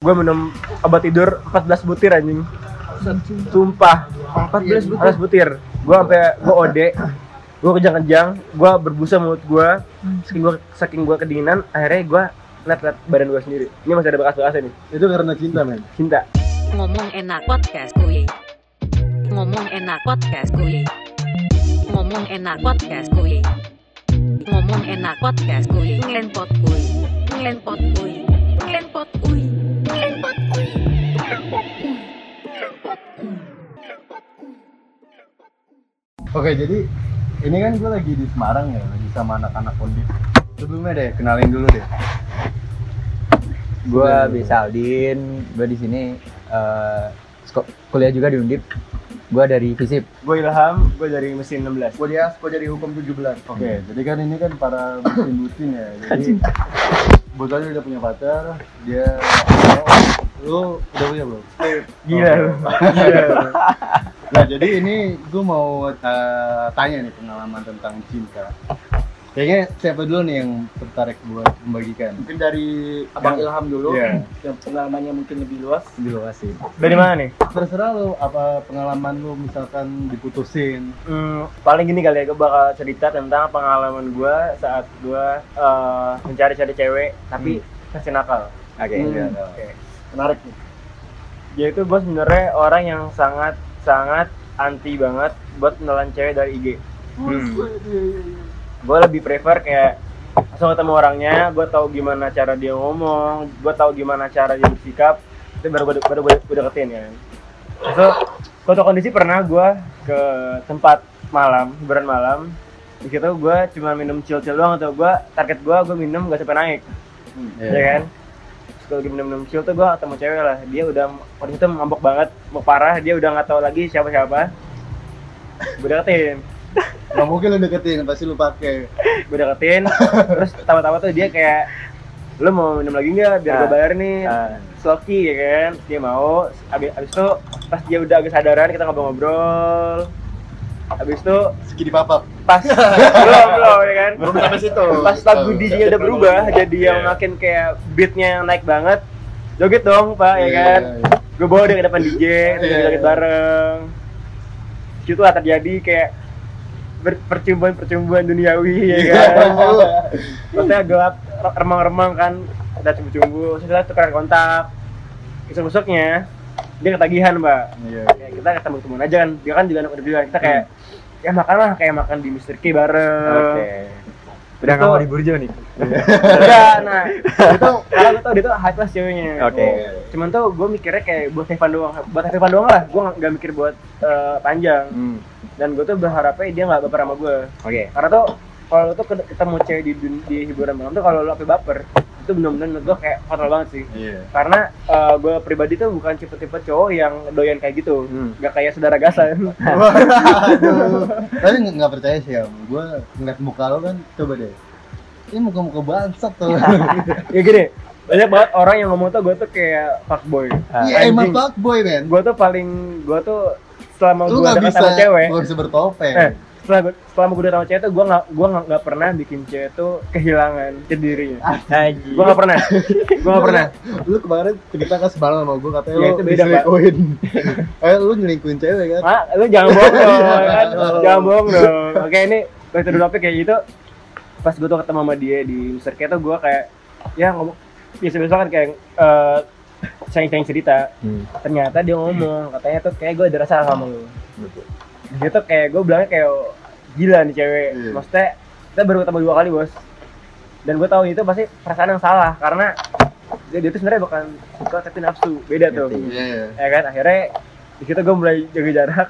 gue minum obat tidur 14 butir anjing sumpah 14 butir. 14 butir gue sampai gue ode gue kejang-kejang gue berbusa mulut gue saking gue saking gue kedinginan akhirnya gue liat-liat badan gue sendiri ini masih ada bekas-bekasnya nih Itu karena cinta, men. cinta Ngomong enak podcast kuy. Ngomong enak podcast kuy. Ngomong enak podcast kuy. Ngomong enak podcast kuy. Ngelenpot kuy. Ngelenpot kuy. Ngelenpot kuy. Oke, jadi ini kan gue lagi di Semarang ya, lagi sama anak-anak Undip. Sebelumnya deh, kenalin dulu deh. gue Udah. bisa Aldin gue di sini sko- kuliah juga di Undip gue dari Visip gue Ilham gue dari mesin 16 Gue dia, gue dari hukum 17. Oke, jadi kan ini kan para bucin-bucin ya. Jadi kebetulan udah punya pacar, dia lu udah punya belum? gila lu Nah, jadi ini gue mau eh, tanya nih pengalaman tentang cinta. Kayaknya siapa dulu nih yang tertarik buat membagikan? mungkin dari abang Yang- Ilham dulu Iya. yang pengalamannya mungkin lebih luas di luar sih dari mana nih Terserah lu, apa pengalaman lu misalkan diputusin? Hmm, paling gini kali ya, gue bakal cerita tentang pengalaman gue saat gue eh, mencari-cari cewek, tapi kasih nakal. oke Hmm. iya, Oke. menarik nih Jadi itu gue sebenarnya orang yang sangat sangat anti banget buat menelan cewek dari IG. Gue lebih prefer kayak langsung ketemu orangnya, gue tahu gimana cara dia ngomong, gue tahu gimana cara dia bersikap, itu baru gue baru gue deketin ya. kan. So, suatu kondisi pernah gue ke tempat malam, hiburan malam, di situ gue cuma minum chill-chill doang tuh, gue target gue gue minum gak sampai naik, ya kan? Kalau lagi minum-minum chill tuh gue ketemu cewek lah, dia udah waktu itu mabok banget, mau parah, dia udah nggak tahu lagi siapa-siapa, gue deketin, Gak mungkin lu deketin, pasti lu pakai. gue deketin terus tawa-tawa tuh dia kayak lu mau minum lagi nggak biar gue Ah. bayar nih Ah. sloki ya kan dia mau abis, abis itu pas dia udah agak sadaran kita ngobrol-ngobrol abis itu Segini papap. pas belum belum ya kan belum sampai situ pas lagu DJ-nya udah berubah jadi yang Iya. makin kayak beatnya yang naik banget joget dong pak ya Iya, kan iya, iya. gue bawa dia ke depan DJ Iya, joget iya. bareng situ lah terjadi kayak percumbuan-percumbuan duniawi ya kan? Maksudnya gelap re- remang-remang kan udah cumbu-cumbu. Kita tukeran kontak. Besok-besoknya dia ketagihan mbak. Iya. ya, kita ketemu temuan aja kan. Dia kan juga anak udah kita kayak ya makan lah kayak makan di Mr. K bareng. Oke udah nggak mau di Burjo nih. Enggak nah. Itu karena gue tau dia tuh high class ceweknya. Oke. cuman tuh gue mikirnya kayak buat Evan doang. Buat Evan doang lah. Gue nggak mikir buat eh, panjang. Hmm, dan gue tuh berharapnya dia nggak baper sama gue oke. Karena tuh kalau lu tuh ke- ketemu cewek di, di hiburan malam tuh kalau lu sampai baper itu bener-bener menurut gue kayak fatal banget sih Iya. karena gue pribadi tuh bukan tipe-tipe cowok yang doyan kayak gitu Hmm. nggak kayak saudara gasan. Tapi nggak percaya sih ya. Gue ngeliat muka lo kan, coba deh. Ini muka-muka bangsat tuh. ya gini banyak banget orang yang ngomong tuh gue tuh kayak fuckboy Iya emang anjing. fuckboy men. gue tuh paling gue tuh selama gue dekat bisa, sama cewek lu bisa bertopeng. eh setelah gua, selama gue udah sama cewek tuh gue nggak gue nggak pernah bikin cewek tuh kehilangan jati dirinya Haji. gue nggak pernah gue nggak pernah Lu kemarin cerita kan semalam sama gue katanya Ya, lu itu beda, Pak. eh lu nyelingkuhin cewek kan? Mak, lu jangan bohong dong, kan? Jangan bohong dong. Oke, ini back to the kayak gitu. Pas gue tuh ketemu sama dia di Mr. K tuh gue kayak ya ngomong biasa-biasa kan kayak eh sayang-sayang cerita. Hmm, Ternyata dia ngomong katanya tuh kayak gue ada rasa sama lu. Dia tuh kayak gue bilangnya kayak gila nih cewek. Iya. Maksudnya kita baru ketemu dua kali bos. Dan gue tahu itu pasti perasaan yang salah karena dia, dia tuh sebenarnya bukan suka tapi nafsu. Beda tuh Ngerti. Iya. ya kan akhirnya di situ gue mulai jaga jarak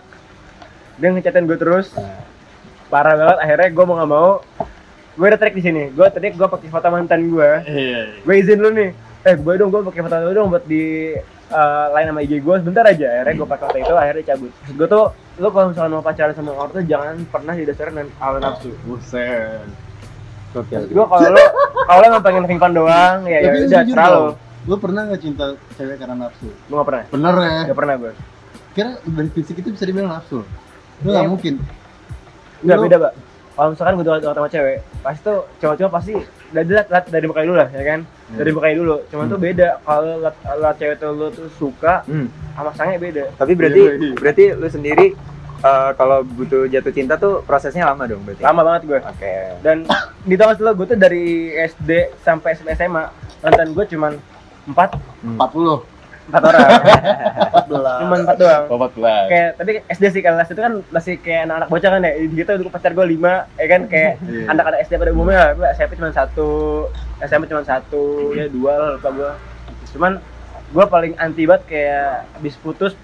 dia ngechatin gue terus parah banget akhirnya gue mau nggak mau gue udah trik di sini gue trik gue pakai foto mantan gue Iya. gue izin lu nih eh gue dong gue pakai foto lu dong buat di eh, lain sama IG gue sebentar aja akhirnya gue pakai foto itu akhirnya cabut gue tuh lu kalau misalnya mau pacaran sama orang tuh jangan pernah didasarkan dengan hawa nafsu Buset. gue kalau lu kalau lu emang pengen fun doang ya ya udah terlalu. Lu pernah nggak cinta cewek karena nafsu? gue gak pernah Bener ya? gak pernah gue Kira dari fisik itu bisa dibilang nafsu? Lu Iya. nggak mungkin. nggak beda pak kalau misalkan gue deket sama cewek pasti tuh cowok-cowok pasti dari lihat lihat dari mukanya dulu lah ya kan dari mukanya dulu cuman tuh beda kalau lihat cewek tuh lu tuh suka Hmm. sama sange beda Tapi berarti Iya, iya. berarti lu sendiri eh, kalau butuh jatuh cinta tuh prosesnya lama dong berarti. lama banget gue Oke. dan di tahun setelah gue tuh dari SD sampai SMA mantan gue cuman empat. 40 empat orang. 14 cuman empat doang. 14 kayak tapi SD sih kelas itu kan masih kayak anak-anak bocah kan ya. Di gitu dulu pacar gue lima ya kan? Kayak Iya. anak-anak SD pada umumnya gue SMP cuma satu SMP cuma satu ya dua lah lupa gue cuman gue paling anti banget kayak habis putus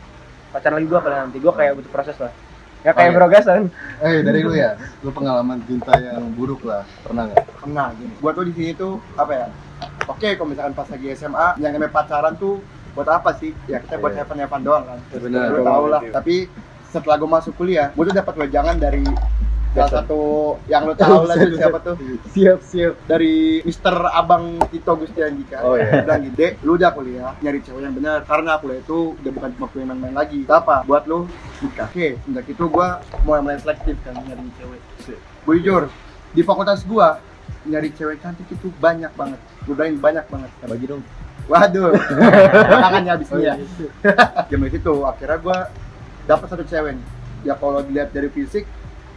pacaran lagi gue paling anti. Gue kayak butuh proses lah ya kayak Oh, iya. berogasan Eh dari lu ya, lu pengalaman cinta yang buruk lah, pernah nggak? Pernah gini. Gua tuh di sini tuh apa ya? Oke, kalau misalkan pas lagi SMA, yang namanya pacaran tuh buat apa sih? Ya kita buat Iya. heaven-heaven doang kan. Benar. Lu tau lah. Tapi setelah gue masuk kuliah, gue tuh dapat wejangan dari salah satu yang lo tahu lah itu siapa tuh? siap siap. Dari Mister Abang Tito Gustian Dika Oh, iya. Bilang gini dek lu udah kuliah nyari cewek yang benar. Karena kuliah itu udah bukan cuma kuliah main-main lagi. Apa? Buat lu nikah. Oke sejak itu gua mulai mulai selektif kan nyari cewek. Gue jujur di fakultas gua nyari cewek cantik itu banyak banget. Gue bilangin banyak banget. Bagi dong. waduh. Tangannya habis nih ya. Jam itu akhirnya gua dapat satu cewek nih. ya kalau dilihat dari fisik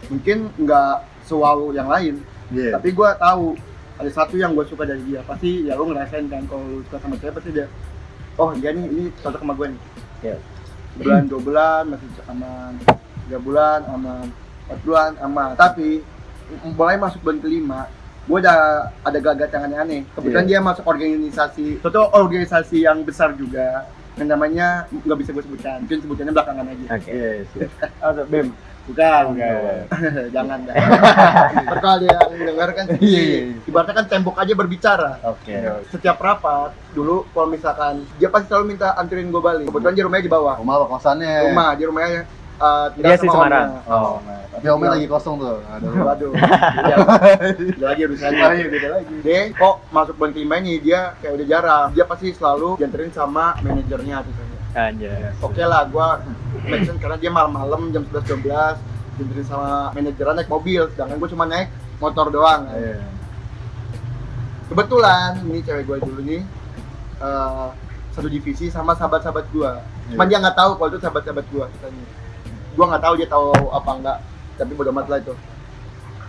mungkin nggak sewaw yang lain Iya. tapi gue tahu ada satu yang gue suka dari dia pasti ya lo ngerasain kan kalau suka sama cewek pasti dia oh iya nih ini cocok sama gue nih Iya. sebulan dua bulan masih aman tiga bulan aman empat bulan aman tapi mulai masuk bulan kelima gue udah ada gelagat yang aneh-aneh kebetulan dia masuk organisasi suatu organisasi yang besar juga yang namanya nggak bisa gue sebutkan mungkin sebutannya belakangan aja Oke. Yes, yes. atau bem bukan Bukan. jangan dah Ntar kalau dia mendengar kan Iya, iya, iya. ibaratnya kan tembok aja berbicara Oke. setiap rapat dulu kalau misalkan dia pasti selalu minta anterin gue balik kebetulan dia rumahnya di bawah Rumah apa kosannya? rumah dia rumahnya uh, tinggal Dia sih Semarang. omnya. Oh, nah. tapi omnya lagi kosong tuh. Waduh beda, beda lagi urusannya Oh, iya, beda lagi. dia kok masuk bulan kelima ini dia kayak udah jarang dia pasti selalu dianterin sama manajernya misalnya Anjay. oke lah gua sense karena dia malam-malam jam 11 12 dianterin sama manajernya naik mobil sedangkan gua cuma naik motor doang Iya. kebetulan ini cewek gue dulu nih eh, satu divisi sama sahabat-sahabat gue cuman Iya. dia nggak tahu kalau itu sahabat-sahabat gue katanya gue nggak tahu dia tahu apa enggak tapi bodo amat lah itu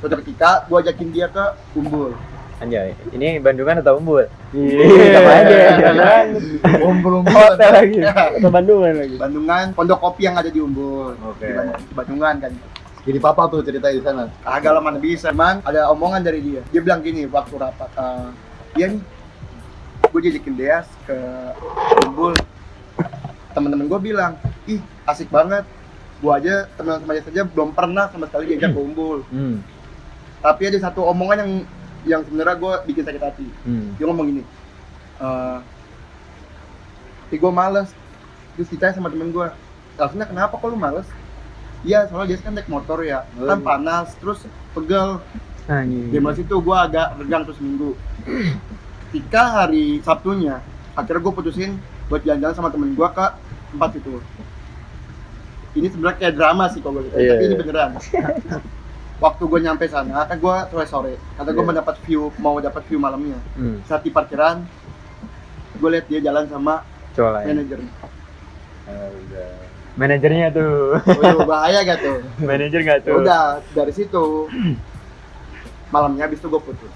suatu ketika gue ajakin dia ke umbul Anjay. Ini Bandungan atau Umbul? iya sama aja. Umpul-umpul. hotel lagi atau Bandungan lagi Bandungan pondok kopi yang ada di umbul Oke. di Bandungan kan Jadi papa tuh cerita di sana. kagak lah mana bisa man ada omongan dari dia dia bilang gini waktu rapat eh, dia nih gue jajakin Deas ke umbul teman-teman gue bilang ih asik banget gue aja teman teman saja belum pernah sama sekali diajak ke umbul Hmm. tapi ada satu omongan yang yang sebenarnya gue bikin sakit hati Hmm. dia ngomong gini eh tapi gue males terus ditanya sama temen gue alasannya kenapa kok lu males Iya, soalnya dia kan naik motor ya, kan Oh. panas, terus pegel. Anjay. Di mas itu gue agak regang terus minggu. Ketika hari Sabtunya, akhirnya gue putusin buat jalan-jalan sama temen gue ke tempat itu. Ini sebenarnya kayak drama sih kalau gue Iya, tapi ini iya. beneran. Waktu gue nyampe sana, kan gue sore sore, kata gue Iya. mau dapat view, mau dapat view malamnya. Hmm. Saat di parkiran, gue lihat dia jalan sama lah. ya. manajernya. Manajernya tuh. Waduh, bahaya gak tuh? Manajer nggak tuh? Udah dari situ malamnya habis itu gue putus.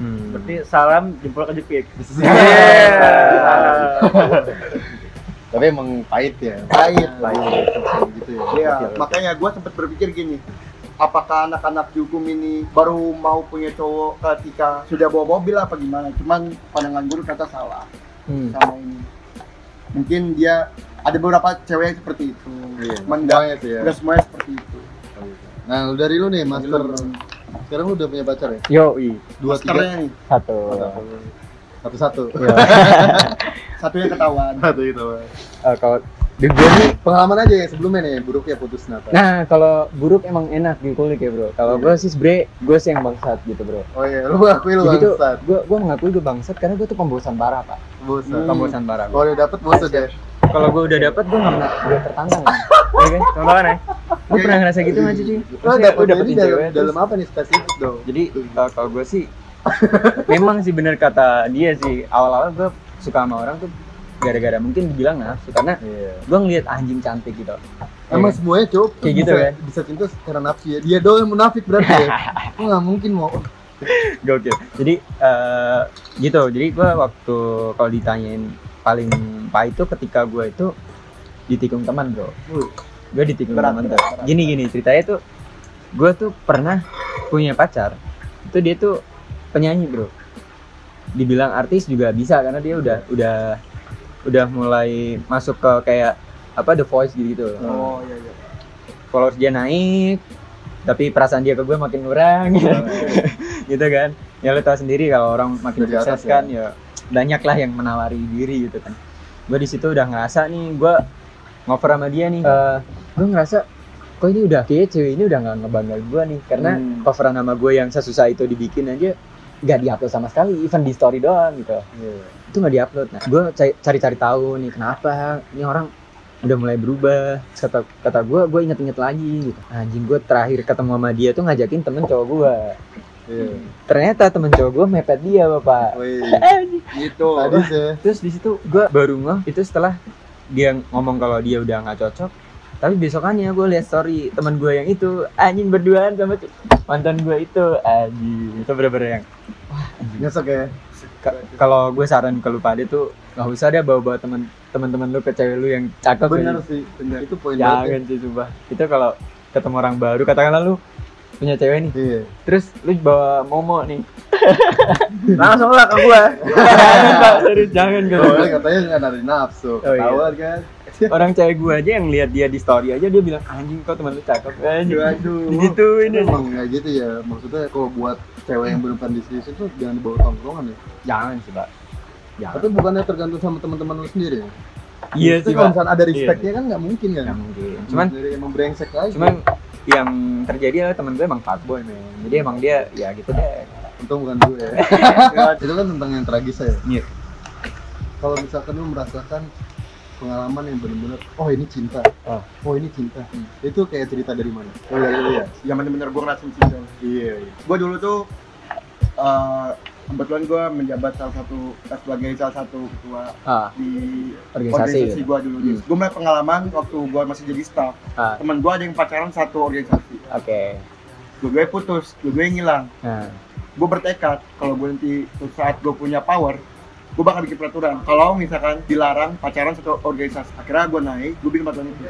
Hmm. berarti salam jempol kejepit Tapi emang pahit ya. Pahit. Pahit. gitu ya. Iya, oke. makanya gue sempat berpikir gini, apakah anak-anak dihukum ini baru mau punya cowok ketika sudah bawa mobil apa gimana? Cuman pandangan gue kata salah Hmm. sama ini. Mungkin dia ada beberapa cewek yang seperti itu. Iya, semuanya sih ya. nggak semuanya seperti itu. Nah, lu dari lu nih, Master. Sekarang lu udah punya pacar ya? Yo, i. Dua, tiga, Masternya nih, Satu. satu-satu. satunya ketahuan. Satu itu. Eh, kalau di gue nih Pengalaman aja ya sebelumnya nih, buruknya putus Nata. Nah, kalau buruk emang enak dikulik ya, Bro. Kalau gue sih sebenernya gue sih yang bangsat gitu, Bro. Oh iya, lu akui lu Jadi bangsat. gue gue mengakui gue bangsat karena gue tuh pembosan parah, Pak. Bosan. Pembosan parah. Kalau udah dapet bosan deh. Kalau gue udah dapet gue nggak pernah gue tertantang kan. Iya kan? contohnya Lu Iya, pernah iya. ngerasa gitu nggak sih? Ci? Lo dapet dapetin dalam, cewek dalam apa nih spesifik dong? Jadi kalau kalau gue sih memang sih bener kata dia sih awal-awal gue suka sama orang tuh gara-gara mungkin dibilang nafsu karena Iya. gue ngeliat anjing cantik gitu. Emang Iya. semuanya cowok Kayak gitu bisa, kan? bisa cinta karena nafsu ya. Dia doang yang munafik berarti ya. Lo nggak mungkin mau. Gokil. Jadi eh, gitu. Jadi gue waktu kalau ditanyain paling pahit itu ketika gue itu ditikung teman bro. Gue ditikung teman tuh. Gini gini ceritanya tuh gue tuh pernah punya pacar. Itu dia tuh penyanyi bro. Dibilang artis juga bisa karena dia udah udah udah mulai masuk ke kayak apa The Voice gitu gitu. Oh iya iya. Followers dia naik, tapi perasaan dia ke gue makin kurang. gitu kan ya lo tau sendiri kalau orang makin Dari sukses atas ya. kan ya banyak lah yang menawari diri gitu kan gue di situ udah ngerasa nih gue ngoper sama dia nih Eh, gue ngerasa kok ini udah kayak cewek ini udah nggak ngebanggain gue nih karena Hmm. coveran sama gue yang sesusah itu dibikin aja nggak diupload sama sekali even di story doang gitu Iya. Itu nggak diupload nah gue cari-cari tahu nih kenapa ini orang udah mulai berubah kata kata gue gue inget-inget lagi gitu anjing gue terakhir ketemu sama dia tuh ngajakin temen cowok gue Iya. ternyata temen cowok gue mepet dia bapak. Gitu. Tadi sih. terus di situ gue baru ngeh itu setelah dia ngomong kalau dia udah nggak cocok tapi besokannya gue lihat story teman gue yang itu anjing berduaan sama mantan gue itu anjing itu bener-bener yang Nyesek ya. Ka- kalau gue saran ke lu pada tuh nggak usah deh bawa-bawa teman teman-teman lu ke cewek lu yang cakep Bener ya. sih. Bener. Itu poin jangan sih sumpah itu kalau ketemu orang baru katakanlah lu punya cewek nih ya. Iya. terus lu bawa momo nih Langsung lah ke gua. jangan jangan Soalnya katanya nggak nafsu. Oh, iya. Ketahuan kan. orang cewek gue aja yang lihat dia di story aja dia bilang anjing kok teman lu cakep anjing Aduh. gitu ini Emang nggak gitu ya. Maksudnya kalau buat cewek yang belum pandai serius itu jangan dibawa tongkrongan ya. jangan sih pak jangan Tapi bukannya tergantung sama teman-teman lu sendiri ya? iya sih kalau misalnya ada respectnya kan nggak mungkin kan? Nggak mungkin Cuman cuman dari emang brengsek aja. cuman yang terjadi adalah teman gue emang fuckboy men jadi emang dia ya gitu deh untung bukan gue ya. itu kan tentang yang tragis ya. Iya. Kalau misalkan lu merasakan pengalaman yang benar-benar oh ini cinta. Oh. Oh ini cinta. Itu kayak cerita dari mana? Oh iya iya. iya. Yang bener-bener gue ngerasain cinta. Iya iya. Gue dulu tuh eh kebetulan gue menjabat salah satu sebagai salah satu ketua ah di organisasi organisasi gue dulu. Hmm. Gue mulai pengalaman waktu gue masih jadi staff. ah Temen gue ada yang pacaran satu organisasi. oke Gue gue putus, gue gue ngilang. nah Gue bertekad kalau gue nanti saat gue punya power, gue bakal bikin peraturan. Kalau misalkan dilarang pacaran satu organisasi, akhirnya gue naik, gue bikin peraturan itu.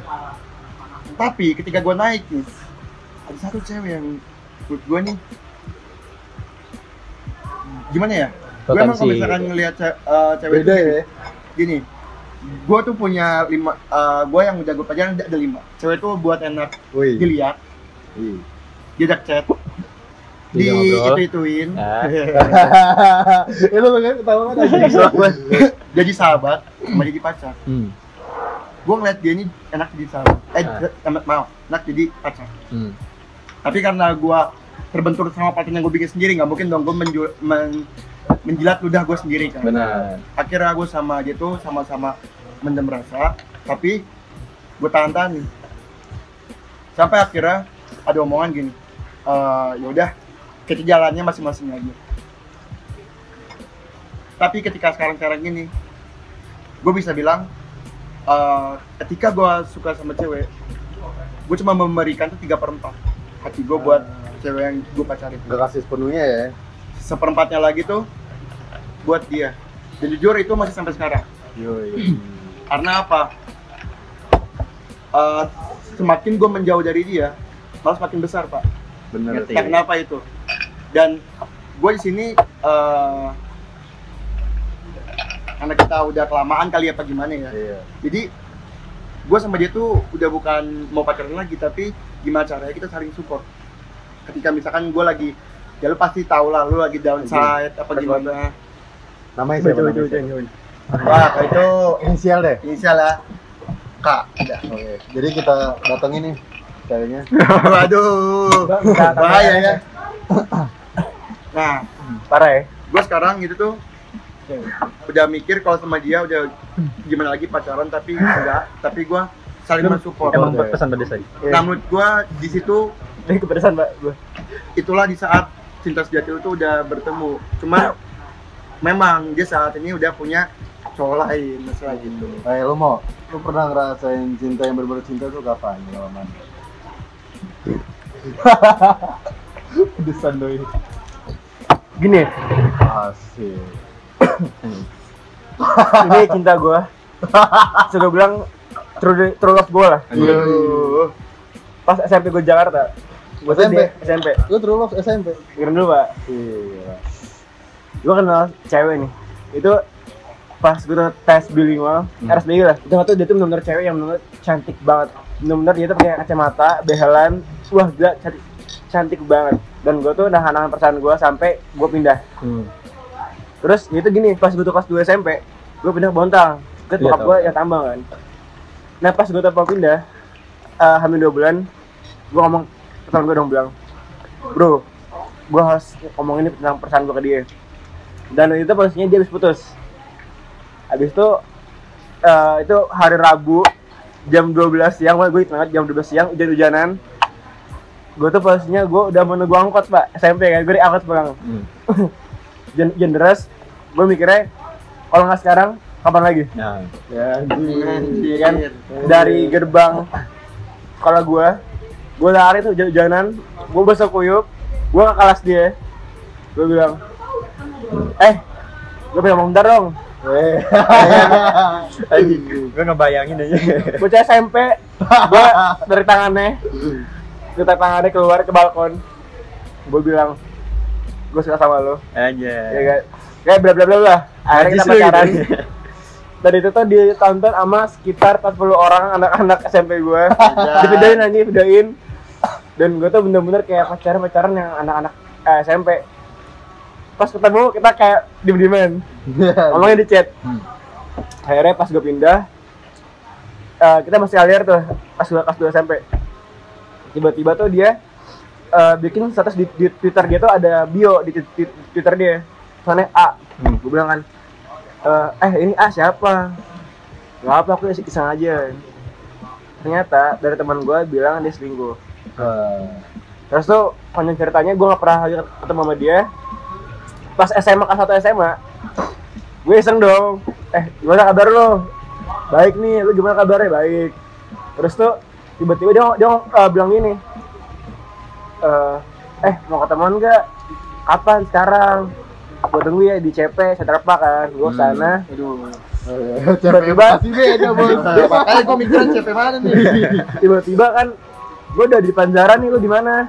Tapi ketika gue naik nih, ada satu cewek yang menurut gue nih gimana ya? Gue emang kalau misalkan ngelihat ce- eh, cewek Beda itu ya. gini gue tuh punya lima eh, gue yang jago pacaran ada lima cewek tuh buat enak Wih. dilihat Iya. diajak chat di itu ituin. Itu kan ketawa kan jadi sahabat sama jadi pacar. Hmm. gue ngeliat dia ini enak jadi sahabat. Eh Ah. eh, maaf enak jadi pacar. Hmm. tapi karena gue terbentur sama pattern yang gue bikin sendiri nggak mungkin dong gue menju- men- menjilat ludah gue sendiri kan? Benar. Akhirnya gue sama dia tuh sama-sama mendem rasa tapi gue tahan-tahan nih. Sampai akhirnya ada omongan gini "Eh, ya kita jalannya masing-masing aja tapi ketika sekarang-sekarang ini gue bisa bilang eh, ketika gue suka sama cewek gue cuma memberikan tuh tiga per empat hati gue buat cewek yang gue pacarin Gak kasih sepenuhnya ya. seperempatnya lagi tuh buat dia dan jujur itu masih sampai sekarang Yoi. karena apa Eh, semakin gue menjauh dari dia malah semakin besar pak Bener. Ngerti. Nah, kenapa itu dan gue di sini eh, karena kita udah kelamaan kali apa gimana ya Iya. jadi gue sama dia tuh udah bukan mau pacaran lagi tapi gimana caranya kita saling support ketika misalkan gue lagi ya lu pasti tau lah lu lagi downside apa gimana Namanya siapa? namanya siapa? wah itu Inisial deh. inisial lah kak udah Oke. Jadi kita datengin nih ceweknya. waduh bahaya ya nah Parah ya. gue sekarang gitu tuh udah mikir kalau sama dia udah gimana lagi pacaran tapi enggak tapi gue saling mensupport Emang Oke. pesan pedes aja. Iya. nah menurut gua di situ Ini kepedesan mbak gue. itulah di saat cinta sejati itu udah bertemu cuma memang dia saat ini udah punya cowok lain masalah gitu Eh lu mau, lu pernah ngerasain cinta yang berbeda cinta tuh kapan pengalaman? Desan doi. Gini, Asik. ini cinta gue. Gue bilang true, true love gue lah. Aduh. Pas SMP gue Jakarta. Gue tuh SMP? SMP. Lu true love SMP? Dengerin dulu pak. Iya. Gue kenal cewek nih. Itu pas gue tes bilingual, RSBI lah. Itu tuh dia tuh benar-benar cewek yang benar cantik banget. Benar-benar dia tuh pakai kacamata, behelan, wah gila cantik, cantik banget. Dan gue tuh nahan-nahan perasaan gue sampai gue pindah. Hmm. Terus itu gini, pas gue tuh kelas 2 SMP, gue pindah ke Bontang. Ke Iya, bokap tahu. gue yang tambang kan. Nah pas gue tuh mau pindah, eh hamil 2 bulan, gue ngomong ke gue dong bilang, bro, gue harus ngomong ini tentang perasaan gue ke dia. Dan itu posisinya dia habis putus. Habis itu, eh, itu hari Rabu, jam 12 siang, gue ingat banget jam 12 siang, hujan-hujanan. Gue tuh posisinya gue udah mau nunggu angkot pak, SMP kan, gue di angkot pulang Hmm. deras gue mikirnya kalau nggak sekarang kapan lagi Nah, ya Anjir. kan dari gerbang sekolah gue gue lari tuh jalan gue besok kuyup gue ke kelas dia gue bilang eh gue pengen ngomong bentar dong Eh. gue ngebayangin aja. bocah SMP gue dari tangannya dari tangannya keluar ke balkon. Gue bilang gue suka sama lo Aja. ya kan? Kayak bla bla bla bla. Akhirnya kita lu gitu. pacaran dan itu tuh ditonton sama sekitar 40 orang anak-anak SMP gue divideoin aja videoin dan gue tuh bener-bener kayak pacaran pacaran yang anak-anak eh, SMP pas ketemu kita kayak diem-dieman. Ngomongnya di chat. Hmm. akhirnya pas gue pindah eh, kita masih alir tuh pas gue kelas 2 SMP tiba-tiba tuh dia eh, bikin status di, di Twitter dia tuh ada bio di, Twitter dia. Soalnya A Hmm. gue bilang kan eh, eh ini A siapa? Nggak apa aku iseng aja. Ternyata dari teman gue bilang dia selingkuh. Eh, terus tuh panjang ceritanya gue nggak pernah ketemu sama dia. Pas SMA kelas 1 SMA gue iseng dong. Eh gimana kabar lo? Baik nih lu gimana kabarnya? Baik. Terus tuh tiba-tiba dia dia uh, bilang gini eh eh mau ketemuan nggak? Kapan? Sekarang. Gue tunggu ya di CP Seterpa kan. Gue sana. Aduh. Eh, Tiba-tiba- beda bos. makanya gue mikirin CP mana nih? Tiba-tiba kan gue udah di Panjaran nih lu di mana?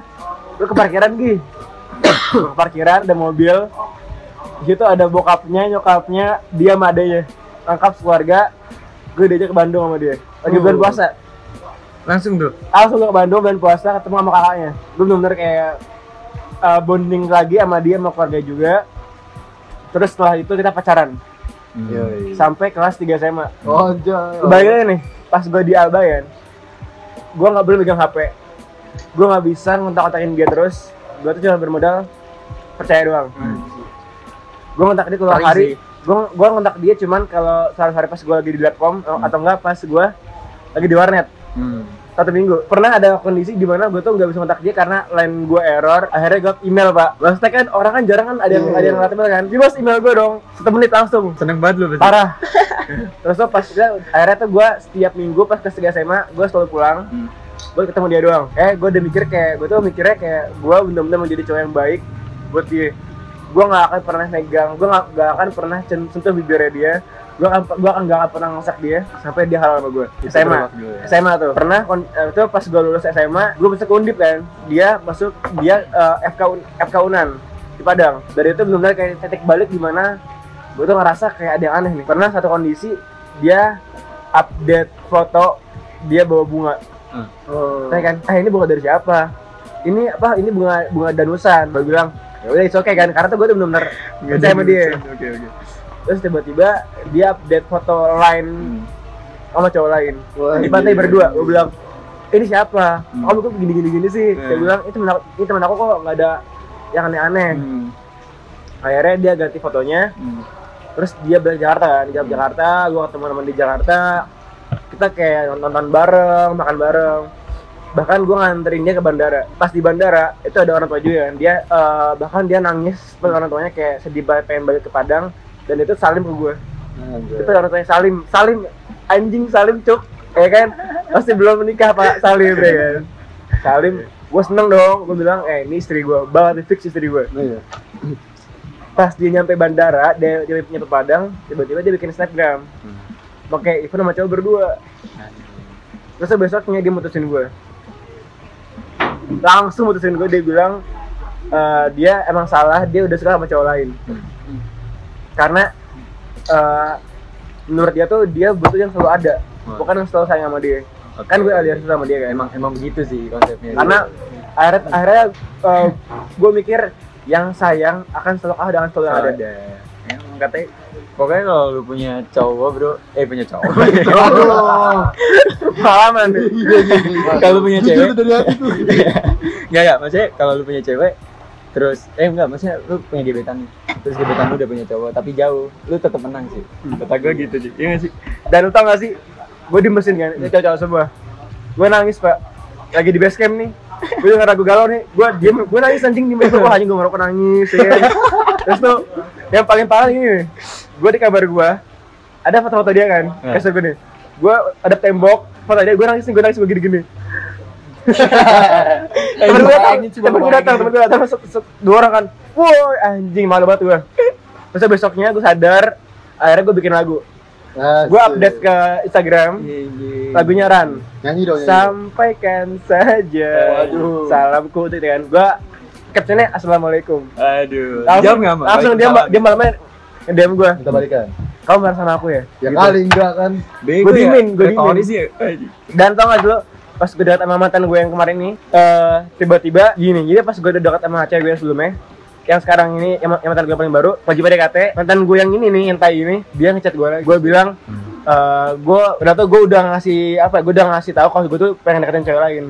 Lu ke parkiran Gi. Gua ke parkiran ada mobil. Di situ ada bokapnya nyokapnya dia sama adanya lengkap keluarga gue diajak ke Bandung sama dia. Lagi bulan Oh. puasa Langsung tuh. langsung ke Bandung bulan puasa ketemu sama kakaknya. Gue bener-bener kayak uh, bonding lagi sama dia sama keluarga juga. Terus setelah itu kita pacaran. Yoi. sampai kelas 3 SMA Oh, jauh. Bayangin nih, pas gue di Albayan, gue nggak boleh megang HP, gue nggak bisa ngontak-kontakin dia terus, gue tuh cuma bermodal percaya doang. Gue ngontak dia keluar hari, gue gue ngontak dia cuman kalau sehari-hari pas gue lagi di Lapcom atau enggak pas gue lagi di warnet Hmm. satu minggu. Pernah ada kondisi di mana gue tuh nggak bisa ngontak dia karena line gue error, akhirnya gue email pak. Maksudnya kan orang kan jarang kan ada yang Iya. ada yang ngeliat email kan, dia email gue dong, satu menit langsung Seneng banget lu pasti. parah terus tuh pas dia akhirnya tuh gue setiap minggu pas 3 SMA gue selalu pulang Hmm. gue ketemu dia doang eh gue udah mikir kayak gue tuh mikirnya kayak gue bener-bener menjadi cowok yang baik buat dia gue nggak akan pernah megang gue nggak nggak akan pernah sentuh bibirnya dia gue akan gue akan nggak akan pernah ngesak dia sampai dia halal sama gue Itu SMA ya? SMA tuh. Pernah? Eh, itu pas gue lulus SMA gue masuk ke Undip kan. Dia masuk dia eh, FK Un- FK Unan di Padang. Dari itu benar-benar kayak titik balik di mana gue tuh ngerasa kayak ada yang aneh nih. Pernah satu kondisi dia update foto dia bawa bunga. Oh. saya kan eh ini bunga dari siapa? Ini apa? Ini bunga bunga danusan. Gue bilang ya udah it's okay kan. Karena tuh gue tuh benar-benar percaya sama dia. Oke oke. Terus tiba-tiba dia update foto lain sama cowok lain. Wah, di pantai iya. berdua gue bilang ini siapa? Hmm. kamu kok gini gini gini sih. Saya Hmm. bilang itu temen aku, ini temen aku kok nggak ada yang aneh-aneh. Hmm. akhirnya dia ganti fotonya. Hmm. terus dia balik Jakarta kan dia ke Jakarta gue ketemu teman di Jakarta. Kita kayak nonton bareng makan bareng. Bahkan gue nganterin dia ke bandara. Pas di bandara itu ada orang tua juga kan. Dia eh, bahkan dia nangis pas orang tuanya kayak sedih banget pengen balik ke Padang dan itu salim ke gue itu orang tuanya salim. Salim anjing salim cuk. Ya kan? Masih belum menikah pak. Salim ya kan? Salim gue seneng dong. Gue bilang eh ini istri gue banget fix istri gue Iya. pas dia nyampe bandara dia, dia nyampe Padang tiba-tiba dia bikin snapgram. Pakai event sama cowok berdua. Terus besoknya dia mutusin gue langsung mutusin gue dia bilang eh, dia emang salah dia udah suka sama cowok lain karena eh, menurut dia tuh dia butuh yang selalu ada. Bukan yang selalu sayang sama dia. Kan gue alias sama dia kan? Emang emang begitu sih konsepnya. Karena akhirnya akhirnya gue mikir yang sayang akan selalu kalah dengan selalu yang ada. ada. Emang katanya pokoknya kalau lu punya cowok bro eh punya cowok. Pengalaman. Kalau punya cewek. dari hati tuh. Enggak enggak, maksudnya kalau lu punya cewek terus eh enggak, maksudnya lu punya gebetan nih. Terus gebetan lu udah punya cowok tapi jauh, lu tetap menang sih. Kata gue gitu sih. Iya sih? dan lu tau gak sih gue di mesin kan ini cowok-cowok semua. Gue nangis pak. Lagi di base camp nih. Gue udah ragu galau nih. Gue diem gue nangis anjing di mesin wah anjing gue ngerokok nangis ya. Terus tuh yang paling parah ini gue di kabar gue ada foto-foto dia kan Nah. kasih gue nih. Gue ada tembok foto dia gue nangis nih gue nangis gue gini-gini temen gue datang temen gue datang temen gue datang dua orang kan woi anjing malu banget gue terus besoknya gue sadar akhirnya gue bikin lagu gue update ke Instagram lagunya Ran Nyanyi dong. nyanyi. sampaikan saja Waduh. salamku gitu kan gue captionnya assalamualaikum Aduh. langsung Jawab enggak, Mak? langsung dia dia malamnya DM gue Kita balikan. kamu marah sama aku ya Ya Gitu. kali enggak kan. Diemin. Retoris ya? Anjing. dan tau gak dulu pas gue dekat sama mantan gue yang kemarin ini eh tiba-tiba gini jadi pas gue udah dekat sama cewek gue yang sebelumnya yang sekarang ini yang, yang mantan gue paling baru wajib PDKT mantan gue yang ini nih yang tai ini dia ngechat gue lagi gue bilang eh gue udah tuh gue udah ngasih apa gue udah ngasih tahu kalau gue tuh pengen deketin cewek lain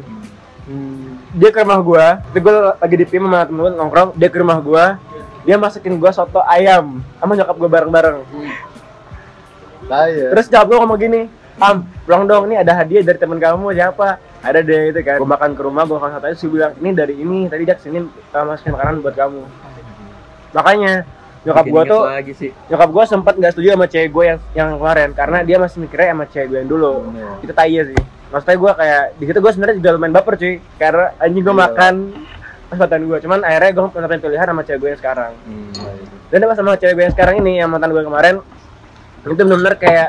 dia ke rumah gue itu gue lagi di tim sama temen nongkrong dia ke rumah gue dia masakin gue soto ayam sama nyokap gue bareng-bareng Saya. Terus nyokap gue ngomong gini, Am, pulang dong, ini ada hadiah dari temen kamu, siapa? Ada deh itu kan. Gue makan ke rumah, gue makan satu aja, gue bilang, ini dari ini, tadi dia ke sini uh, masukin makanan buat kamu. Makanya, nyokap gue tuh, lagi sih. nyokap gue sempat nggak setuju sama cewek gue yang yang kemarin, karena dia masih mikirnya sama cewek gue yang dulu. Iya. Itu tai sih. Maksudnya gue kayak, di situ gue sebenarnya juga lumayan baper cuy, karena anjing gue Iya. makan kesempatan gue. Cuman akhirnya gue pendapat pilihan sama cewek gue yang sekarang. Hmm. Dan sama cewek gue yang sekarang ini, yang mantan gue kemarin, itu bener-bener kayak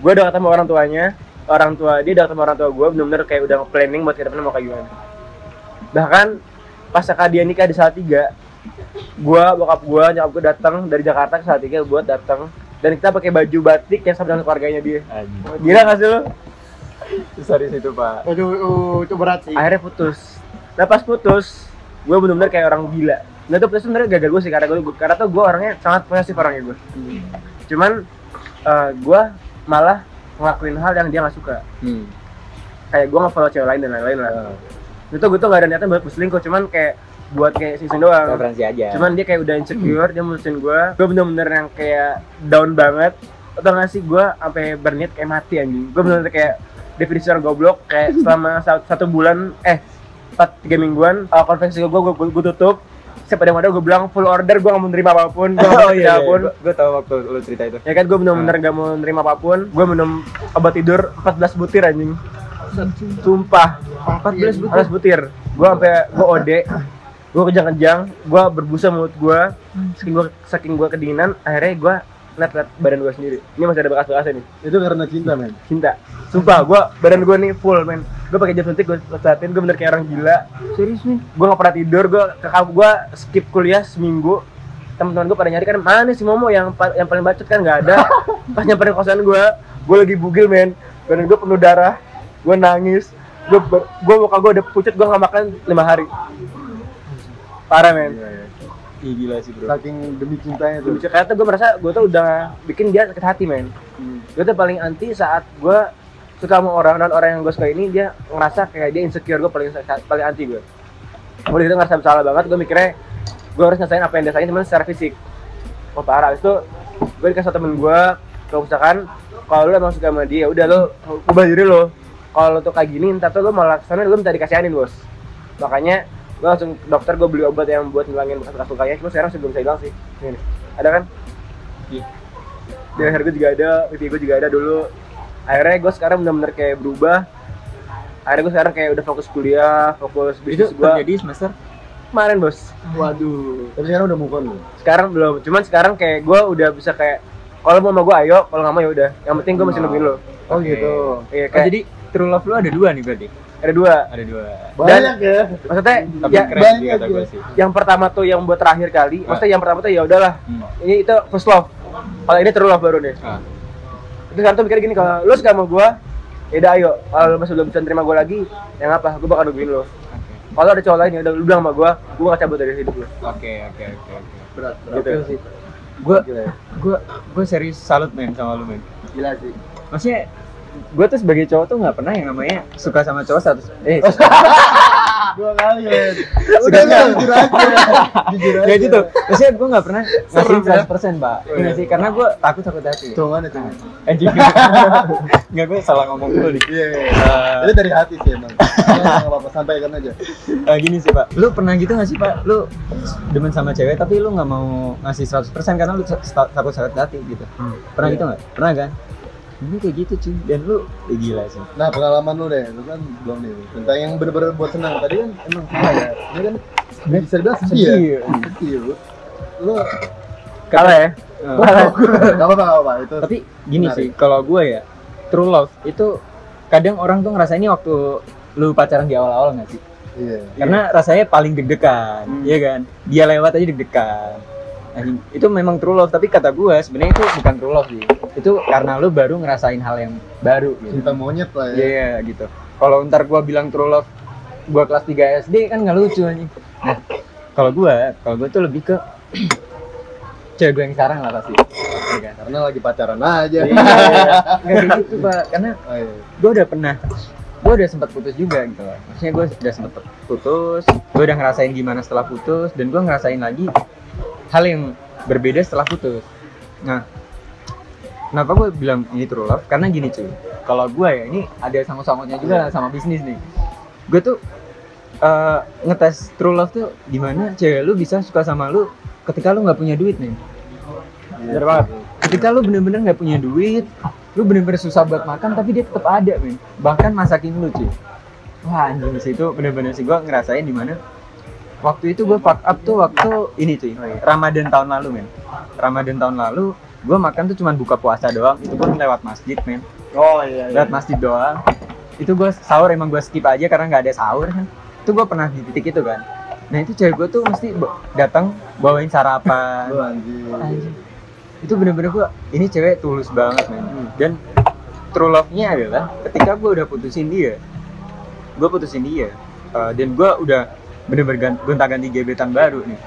gue udah ketemu orang tuanya, orang tua dia udah ketemu orang tua gue, bener-bener kayak udah planning buat ke depannya mau kayak gimana. Bahkan pas kakak dia nikah di Salatiga, gue, bokap gue, nyokap gue datang dari Jakarta ke Salatiga buat datang dan kita pakai baju batik yang sama dengan keluarganya dia. Anjing. Gila gak sih lo? Susah di situ, Pak. Aduh, uh, itu berat sih. Akhirnya putus. Nah pas putus, gue bener-bener kayak orang gila. Nah itu putus sebenarnya gagal gue sih karena gue karena tuh gue orangnya sangat posesif orangnya gue. Cuman eh, gue malah ngelakuin hal yang dia nggak suka. Hmm. Kayak gue nge-follow cewek lain dan lain-lain lah. Itu gue tuh gak ada niatan buat berselingkuh, cuman kayak buat kayak sing doang. Referensi aja. Cuman dia kayak udah insecure, dia mutusin gue. Gue bener-bener yang kayak down banget. Atau gak sih gue sampai berniat kayak mati anjing. Gue bener-bener kayak definisi orang goblok kayak selama satu, satu bulan eh empat tiga mingguan uh, konvensi gue gue gue tutup siapa yang ada gue bilang full order gue gak mau nerima apa pun gue oh iya, iya. apa pun. Gue tau waktu lu cerita itu. ya kan gue bener-bener gak mau nerima apa pun gue minum obat tidur 14 butir anjing. Sumpah. 14 butir. 14 butir. Gue sampai gue ode gue kejang-kejang gue berbusa mulut gue saking gue saking gue kedinginan akhirnya gue liat liat badan gue sendiri. Ini masih ada bekas-bekasnya nih. Itu karena cinta, men. cinta. Sumpah gue badan gue nih full men gue pakai jas suntik gue liatin gue bener kayak orang gila. Serius nih? Gue gak pernah tidur gue ke gue skip kuliah seminggu. Teman-teman gue pada nyari kan mana si Momo yang yang paling bacot? Kan nggak ada. Pas nyamperin kosan gue gue lagi bugil men. Badan gue penuh darah gue nangis. Gue gue muka gue udah pucat gue nggak makan lima hari. Parah men. Ih, gila sih, Bro. Saking demi cintanya tuh. Karena tuh gue merasa gue tuh udah bikin dia sakit hati men. Gue tuh paling anti saat gue suka sama orang dan orang yang gue suka ini dia ngerasa kayak dia insecure gue paling paling anti gue Gue itu ngerasa bersalah banget gue mikirnya gue harus nyesain apa yang dia sayang cuman secara fisik. Oh parah, Habis itu gue dikasih temen gue kalau misalkan kalau lu emang suka sama dia udah lu ubah diri lo kalau tuh kayak gini ntar tuh lu malah ke sana lu minta dikasihanin bos. Makanya gue langsung ke dokter gue beli obat yang buat ngilangin bekas-bekas lukanya cuma sekarang sih belum bisa hilang sih. Ini ada kan? Iya. di leher gue juga ada pipi gue juga ada dulu akhirnya gue sekarang benar-benar kayak berubah. Akhirnya gue sekarang kayak udah fokus kuliah fokus bisnis gue terjadi semester? Kemarin bos. Waduh. Tapi sekarang udah move on sekarang belum. Cuman sekarang kayak gue udah bisa kayak kalau mau sama gue ayo. Kalau nggak mau ya udah. Yang penting gue masih nungguin lo. Oh gitu. iya Oh, kayak jadi true love lu ada dua nih berarti? Ada dua. Ada dua. Banyak ya. maksudnya tapi ya, keren banyak kata ya. gue sih. yang pertama tuh yang buat terakhir kali Ah. maksudnya yang pertama tuh ya udahlah. Hmm. ini itu first love. Kalau ini true love baru nih. Ah. Itu sekarang tuh mikirnya gini kalau lu suka sama gue ya udah ayo kalau lu masih belum bisa terima gue lagi yang apa gue bakal nungguin lo Oke. kalau ada cowok lain ya udah lu bilang sama gue gue bakal cabut dari hidup lu Oke oke oke oke. Berat, berat. gitu sih. Gue ya. gue gue serius salut men sama lu men. Gila sih. Maksudnya gue tuh sebagai cowok tuh nggak pernah yang namanya suka sama cowok satu eh Dua kali ya. Sudah Udah nggak? nggak jujur aja. Jujur aja. ya gitu. Maksudnya gue nggak pernah ngasih ya? 100% pak. Iya sih karena gue takut takut hati. Cuman itu. Anjing. Nggak gue salah ngomong dulu nih. Iya. iya. Eh, Itu dari hati sih emang. Nggak apa-apa sampaikan aja. eh, gini sih pak, lu pernah gitu gak sih pak? Lu demen sama cewek tapi lu nggak mau ngasih 100% karena lu takut sakit hati gitu. Pernah Iya. gitu nggak? Pernah kan? Ini kayak gitu cuy. Dan lu eh, gila sih. Nah pengalaman lu deh, lu kan belum nih tentang yang bener-bener buat senang. Tadi kan emang salah ya. Ini kan bisa dibilang sedih ya. Sedih. Lu. Lu kalah ya Eh, Gak apa-apa, gak apa-apa. Itu tapi gini Menarik. sih kalau gue ya true love itu kadang orang tuh ngerasainnya waktu lu pacaran di awal-awal nggak sih Iya. karena rasanya paling deg-degan Hmm. iya kan dia lewat aja deg-degan itu memang true love tapi kata gue sebenarnya itu bukan true love sih. Itu karena lu baru ngerasain hal yang baru gitu. Cinta monyet lah ya. iya gitu. Kalau ntar gue bilang true love gue kelas 3 SD kan nggak lucu anjing. Nah kalau gue kalau gue tuh lebih ke cewek gue yang sekarang lah pasti. Iya kan? Karena lagi pacaran aja. Iya, nggak kayak gitu pak. Karena Oh, iya. gue udah pernah gue udah sempat putus juga gitu loh maksudnya gue udah sempat putus gue udah ngerasain gimana setelah putus dan gue ngerasain lagi hal yang berbeda setelah putus. Nah kenapa gue bilang ini true love? Karena gini cuy. Kalau gue ya ini ada sangkut-sangkutnya juga lah sama bisnis nih. Gue tuh eh, ngetes true love tuh di mana cewek lu bisa suka sama lu ketika lu nggak punya duit nih. Bener banget. Ketika lu bener-bener nggak punya duit lu bener-bener susah buat makan tapi dia tetap ada men. Bahkan masakin lu cuy. Wah anjing sih itu bener-bener sih gua ngerasain di mana waktu itu gue fuck up tuh waktu ini cuy Ramadan tahun lalu men. Ramadan tahun lalu gue makan tuh cuman buka puasa doang. Itu pun lewat masjid men. Oh iya lewat masjid doang. Itu gue sahur emang gue skip aja karena nggak ada sahur kan. Itu gue pernah di titik itu kan. Nah itu cewek gue tuh mesti datang bawain sarapan. Anjing. Anjing. itu bener-bener gua ini cewek tulus banget men. Dan true love-nya adalah ketika gua udah putusin dia gua putusin dia uh, dan gua udah bener-bener gan- gonta-ganti gebetan baru nih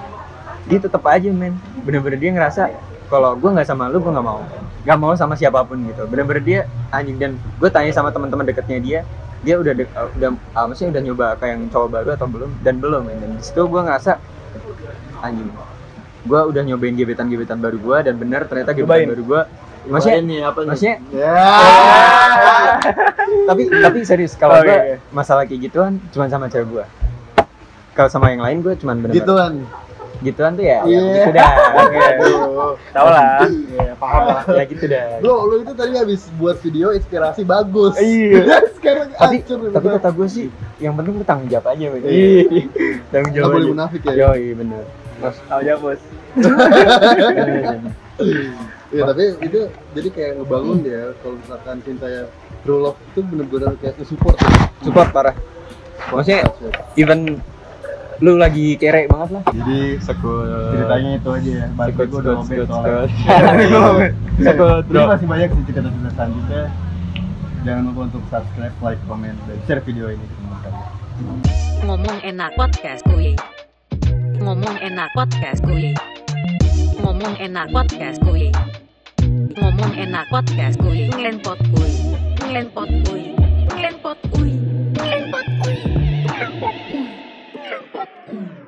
dia tetap aja men bener-bener dia ngerasa kalau gua nggak sama lu gua nggak mau nggak mau sama siapa pun gitu bener-bener dia anjing dan gue tanya sama teman-teman deketnya dia dia udah dek- uh, udah uh, maksudnya udah nyoba kayak yang cowok baru atau belum dan belum men dan di situ gua ngerasa anjing gua udah nyobain gebetan-gebetan baru gua dan bener ternyata gebetan Cobain. baru gua maksudnya ini apa nih? maksudnya Ya. tapi tapi serius kalau Oh, gua iya, iya. masalah kayak gituan cuma sama cewek gua kalau sama yang lain gua cuma bener Gituan. gituan tuh ya, ya Iya. gitu dah Oke. tau lah Iya, paham lah. ya gitu dah Bro, lu itu tadi habis buat video inspirasi bagus. Iya. Sekarang tapi hancur. tapi kata gue sih yang penting lu tanggung jawab aja. Iya. tanggung jawab boleh munafik ya. Yoi, bener tau aja bos Iya, tapi itu jadi kayak ngebangun dia kalau misalkan cinta ya true love itu bener-bener kayak nge-support ya. support parah maksudnya even lu lagi kere banget lah Jadi sekut ceritanya itu aja ya. Balik sekut gue udah sekut soalnya. sekut sekut Jadi bro masih banyak sih cerita-cerita selanjutnya. Jangan lupa untuk subscribe, like, comment, dan share video ini ke teman kalian. Ngomong enak podcast kuy. Ngomong enak podcast kuy. Ngomong enak podcast kuy. Ngomong enak podcast kuy. Ngelenpot kuy. Ngelenpot kuy. Ngelenpot kuy. Ngelenpot kuy. Thank you.